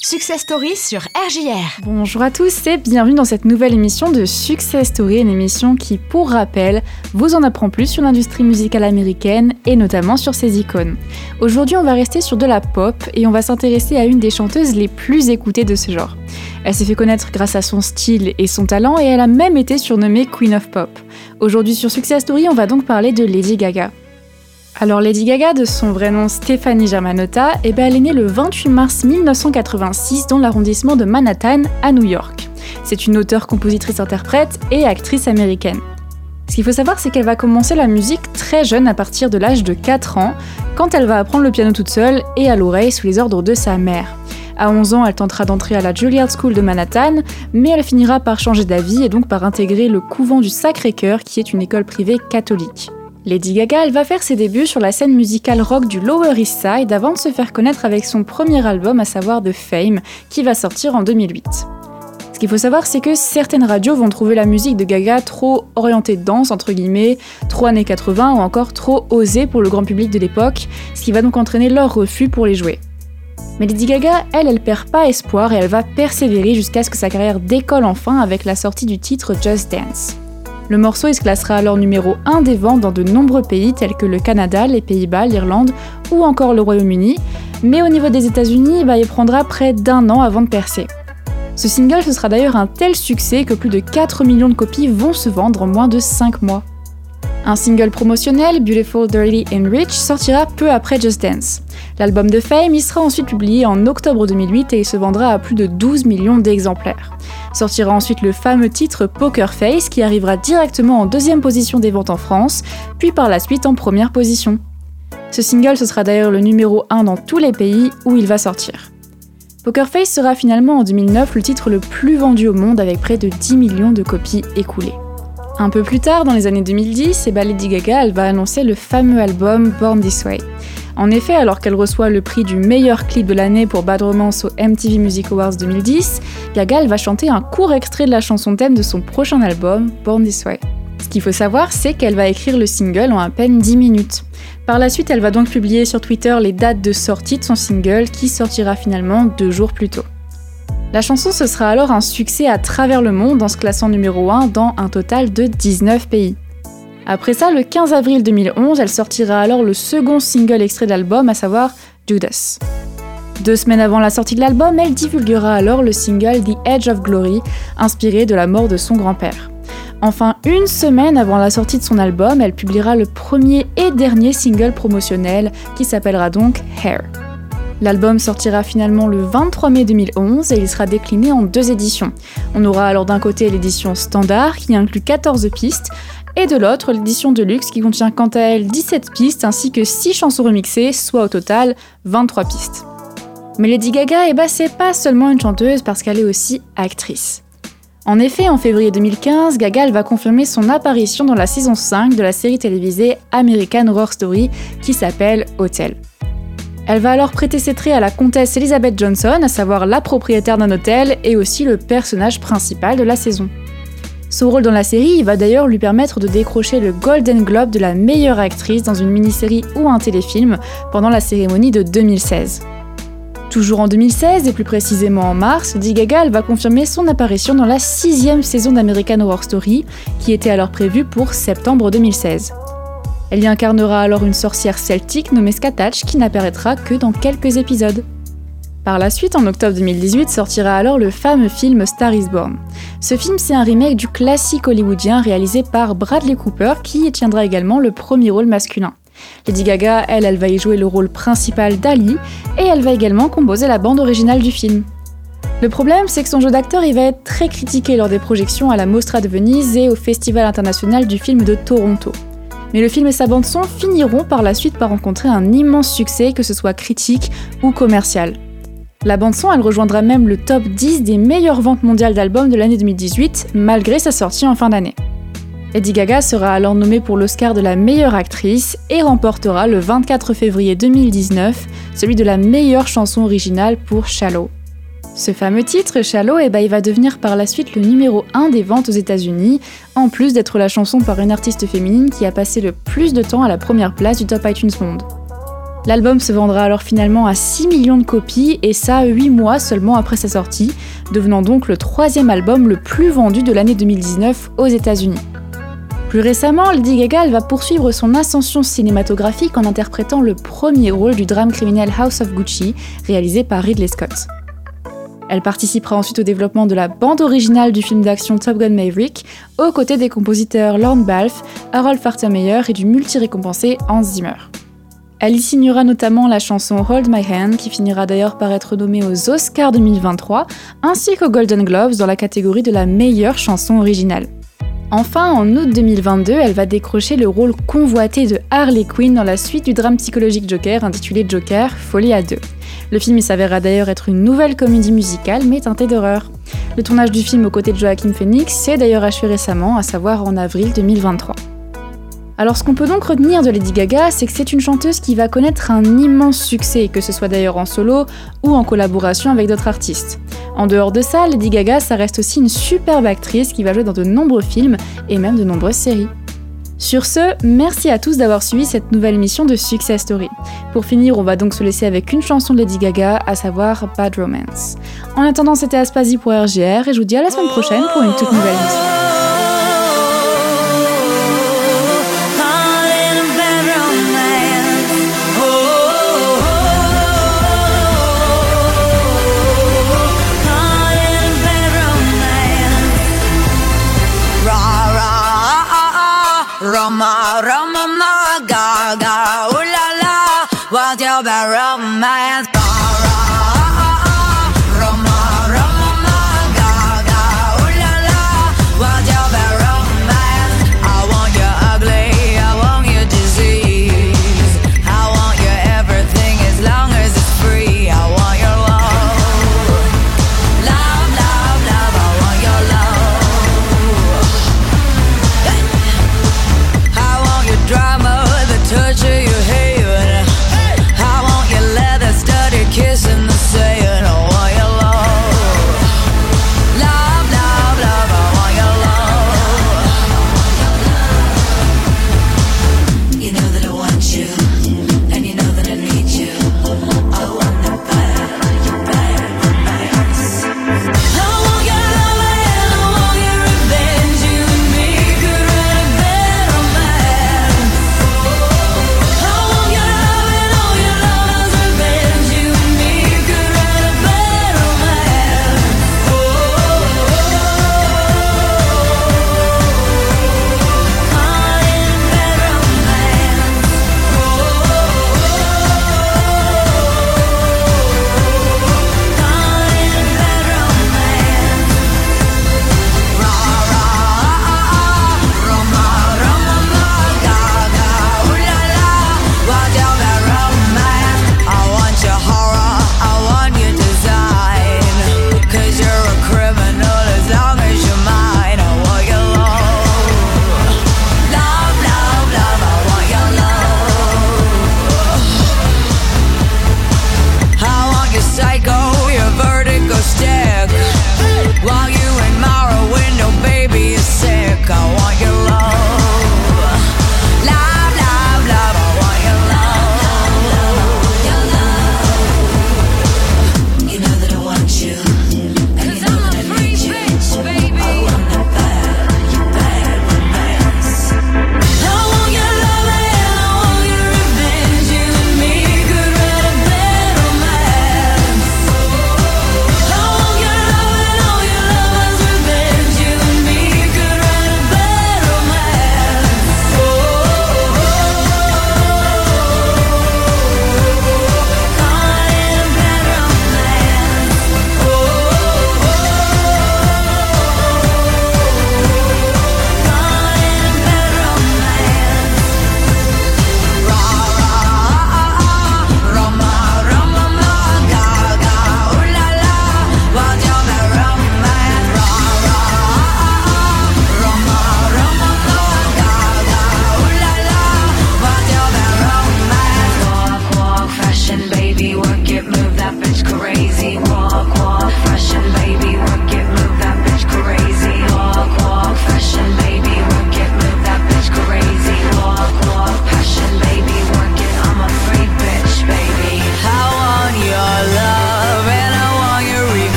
Success Story sur RJR. Bonjour à tous et bienvenue dans cette nouvelle émission de Success Story, une émission qui, pour rappel, vous en apprend plus sur l'industrie musicale américaine et notamment sur ses icônes. Aujourd'hui, on va rester sur de la pop et on va s'intéresser à une des chanteuses les plus écoutées de ce genre. Elle s'est fait connaître grâce à son style et son talent et elle a même été surnommée Queen of Pop. Aujourd'hui sur Success Story, on va donc parler de Lady Gaga. Alors Lady Gaga, de son vrai nom Stéphanie Germanotta, eh ben, elle est née le 28 mars 1986 dans l'arrondissement de Manhattan, à New York. C'est une auteure, compositrice, interprète et actrice américaine. Ce qu'il faut savoir, c'est qu'elle va commencer la musique très jeune, à partir de l'âge de 4 ans, quand elle va apprendre le piano toute seule et à l'oreille sous les ordres de sa mère. À 11 ans, elle tentera d'entrer à la Juilliard School de Manhattan, mais elle finira par changer d'avis et donc par intégrer le couvent du Sacré-Cœur, qui est une école privée catholique. Lady Gaga, elle va faire ses débuts sur la scène musicale rock du Lower East Side avant de se faire connaître avec son premier album, à savoir The Fame, qui va sortir en 2008. Ce qu'il faut savoir, c'est que certaines radios vont trouver la musique de Gaga trop orientée danse, entre guillemets, trop années 80 ou encore trop osée pour le grand public de l'époque, ce qui va donc entraîner leur refus pour les jouer. Mais Lady Gaga, elle, elle perd pas espoir et elle va persévérer jusqu'à ce que sa carrière décolle enfin avec la sortie du titre Just Dance. Le morceau se classera alors numéro 1 des ventes dans de nombreux pays tels que le Canada, les Pays-Bas, l'Irlande ou encore le Royaume-Uni, mais au niveau des États-Unis, bah, il prendra près d'un an avant de percer. Ce single ce sera d'ailleurs un tel succès que plus de 4 millions de copies vont se vendre en moins de 5 mois. Un single promotionnel, Beautiful, Dirty and Rich, sortira peu après Just Dance. L'album de Fame y sera ensuite publié en octobre 2008 et il se vendra à plus de 12 millions d'exemplaires. Sortira ensuite le fameux titre Poker Face qui arrivera directement en deuxième position des ventes en France, puis par la suite en première position. Ce single sera d'ailleurs le numéro 1 dans tous les pays où il va sortir. Poker Face sera finalement en 2009 le titre le plus vendu au monde avec près de 10 millions de copies écoulées. Un peu plus tard, dans les années 2010, et Lady Gaga va annoncer le fameux album Born This Way. En effet, alors qu'elle reçoit le prix du meilleur clip de l'année pour Bad Romance au MTV Music Awards 2010, Gaga va chanter un court extrait de la chanson thème de son prochain album, Born This Way. Ce qu'il faut savoir, c'est qu'elle va écrire le single en à peine 10 minutes. Par la suite, elle va donc publier sur Twitter les dates de sortie de son single qui sortira finalement deux jours plus tôt. La chanson ce sera alors un succès à travers le monde en se classant numéro 1 dans un total de 19 pays. Après ça, le 15 avril 2011, elle sortira alors le second single extrait de l'album, à savoir Judas. Deux semaines avant la sortie de l'album, elle divulguera alors le single The Edge of Glory, inspiré de la mort de son grand-père. Enfin, une semaine avant la sortie de son album, elle publiera le premier et dernier single promotionnel qui s'appellera donc Hair. L'album sortira finalement le 23 mai 2011 et il sera décliné en deux éditions. On aura alors d'un côté l'édition standard qui inclut 14 pistes et de l'autre l'édition de luxe qui contient quant à elle 17 pistes ainsi que 6 chansons remixées, soit au total 23 pistes. Mais Lady Gaga, eh ben, c'est pas seulement une chanteuse parce qu'elle est aussi actrice. En effet, en février 2015, Gaga va confirmer son apparition dans la saison 5 de la série télévisée American Horror Story qui s'appelle Hotel. Elle va alors prêter ses traits à la comtesse Elizabeth Johnson, à savoir la propriétaire d'un hôtel et aussi le personnage principal de la saison. Son rôle dans la série va d'ailleurs lui permettre de décrocher le Golden Globe de la meilleure actrice dans une mini-série ou un téléfilm pendant la cérémonie de 2016. Toujours en 2016 et plus précisément en mars, Lady va confirmer son apparition dans la sixième saison d'American Horror Story, qui était alors prévue pour septembre 2016. Elle y incarnera alors une sorcière celtique nommée Scatach qui n'apparaîtra que dans quelques épisodes. Par la suite, en octobre 2018, sortira alors le fameux film Star is Born. Ce film, c'est un remake du classique hollywoodien réalisé par Bradley Cooper qui y tiendra également le premier rôle masculin. Lady Gaga, elle, elle va y jouer le rôle principal d'Ali et elle va également composer la bande originale du film. Le problème, c'est que son jeu d'acteur va être très critiqué lors des projections à la Mostra de Venise et au Festival international du film de Toronto. Mais le film et sa bande-son finiront par la suite par rencontrer un immense succès, que ce soit critique ou commercial. La bande-son, elle rejoindra même le top 10 des meilleures ventes mondiales d'albums de l'année 2018, malgré sa sortie en fin d'année. Eddie Gaga sera alors nommée pour l'Oscar de la meilleure actrice et remportera le 24 février 2019 celui de la meilleure chanson originale pour Shallow. Ce fameux titre, Shallow, eh ben, va devenir par la suite le numéro 1 des ventes aux États-Unis, en plus d'être la chanson par une artiste féminine qui a passé le plus de temps à la première place du Top iTunes Monde. L'album se vendra alors finalement à 6 millions de copies et ça 8 mois seulement après sa sortie, devenant donc le troisième album le plus vendu de l'année 2019 aux États-Unis. Plus récemment, Lady Gaga va poursuivre son ascension cinématographique en interprétant le premier rôle du drame criminel House of Gucci, réalisé par Ridley Scott. Elle participera ensuite au développement de la bande originale du film d'action Top Gun Maverick, aux côtés des compositeurs Lorne Balfe, Harold Faltermeyer et du multi-récompensé Hans Zimmer. Elle y signera notamment la chanson Hold My Hand, qui finira d'ailleurs par être nommée aux Oscars 2023, ainsi qu'aux Golden Globes dans la catégorie de la meilleure chanson originale. Enfin, en août 2022, elle va décrocher le rôle convoité de Harley Quinn dans la suite du drame psychologique Joker intitulé Joker, Folie à deux. Le film s'avérera d'ailleurs être une nouvelle comédie musicale mais teintée d'horreur. Le tournage du film aux côtés de Joaquin Phoenix s'est d'ailleurs achevé récemment, à savoir en avril 2023. Alors ce qu'on peut donc retenir de Lady Gaga, c'est que c'est une chanteuse qui va connaître un immense succès, que ce soit d'ailleurs en solo ou en collaboration avec d'autres artistes. En dehors de ça, Lady Gaga, ça reste aussi une superbe actrice qui va jouer dans de nombreux films et même de nombreuses séries. Sur ce, merci à tous d'avoir suivi cette nouvelle émission de Success Story. Pour finir, on va donc se laisser avec une chanson de Lady Gaga, à savoir Bad Romance. En attendant, c'était Aspasie pour RGR et je vous dis à la semaine prochaine pour une toute nouvelle émission. Roma, Roma, ma, ga, ga, ooh la la, what's your bad romance?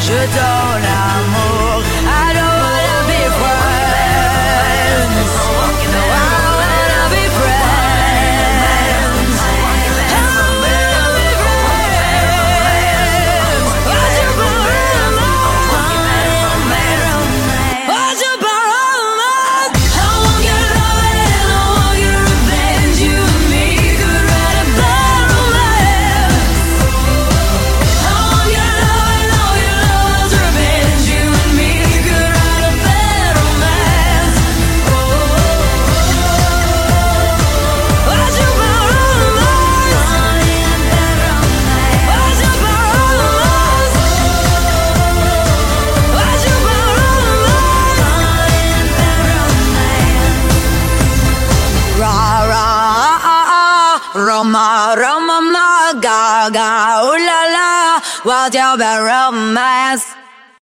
je dors là. Ga, ooh la la, what's your romance?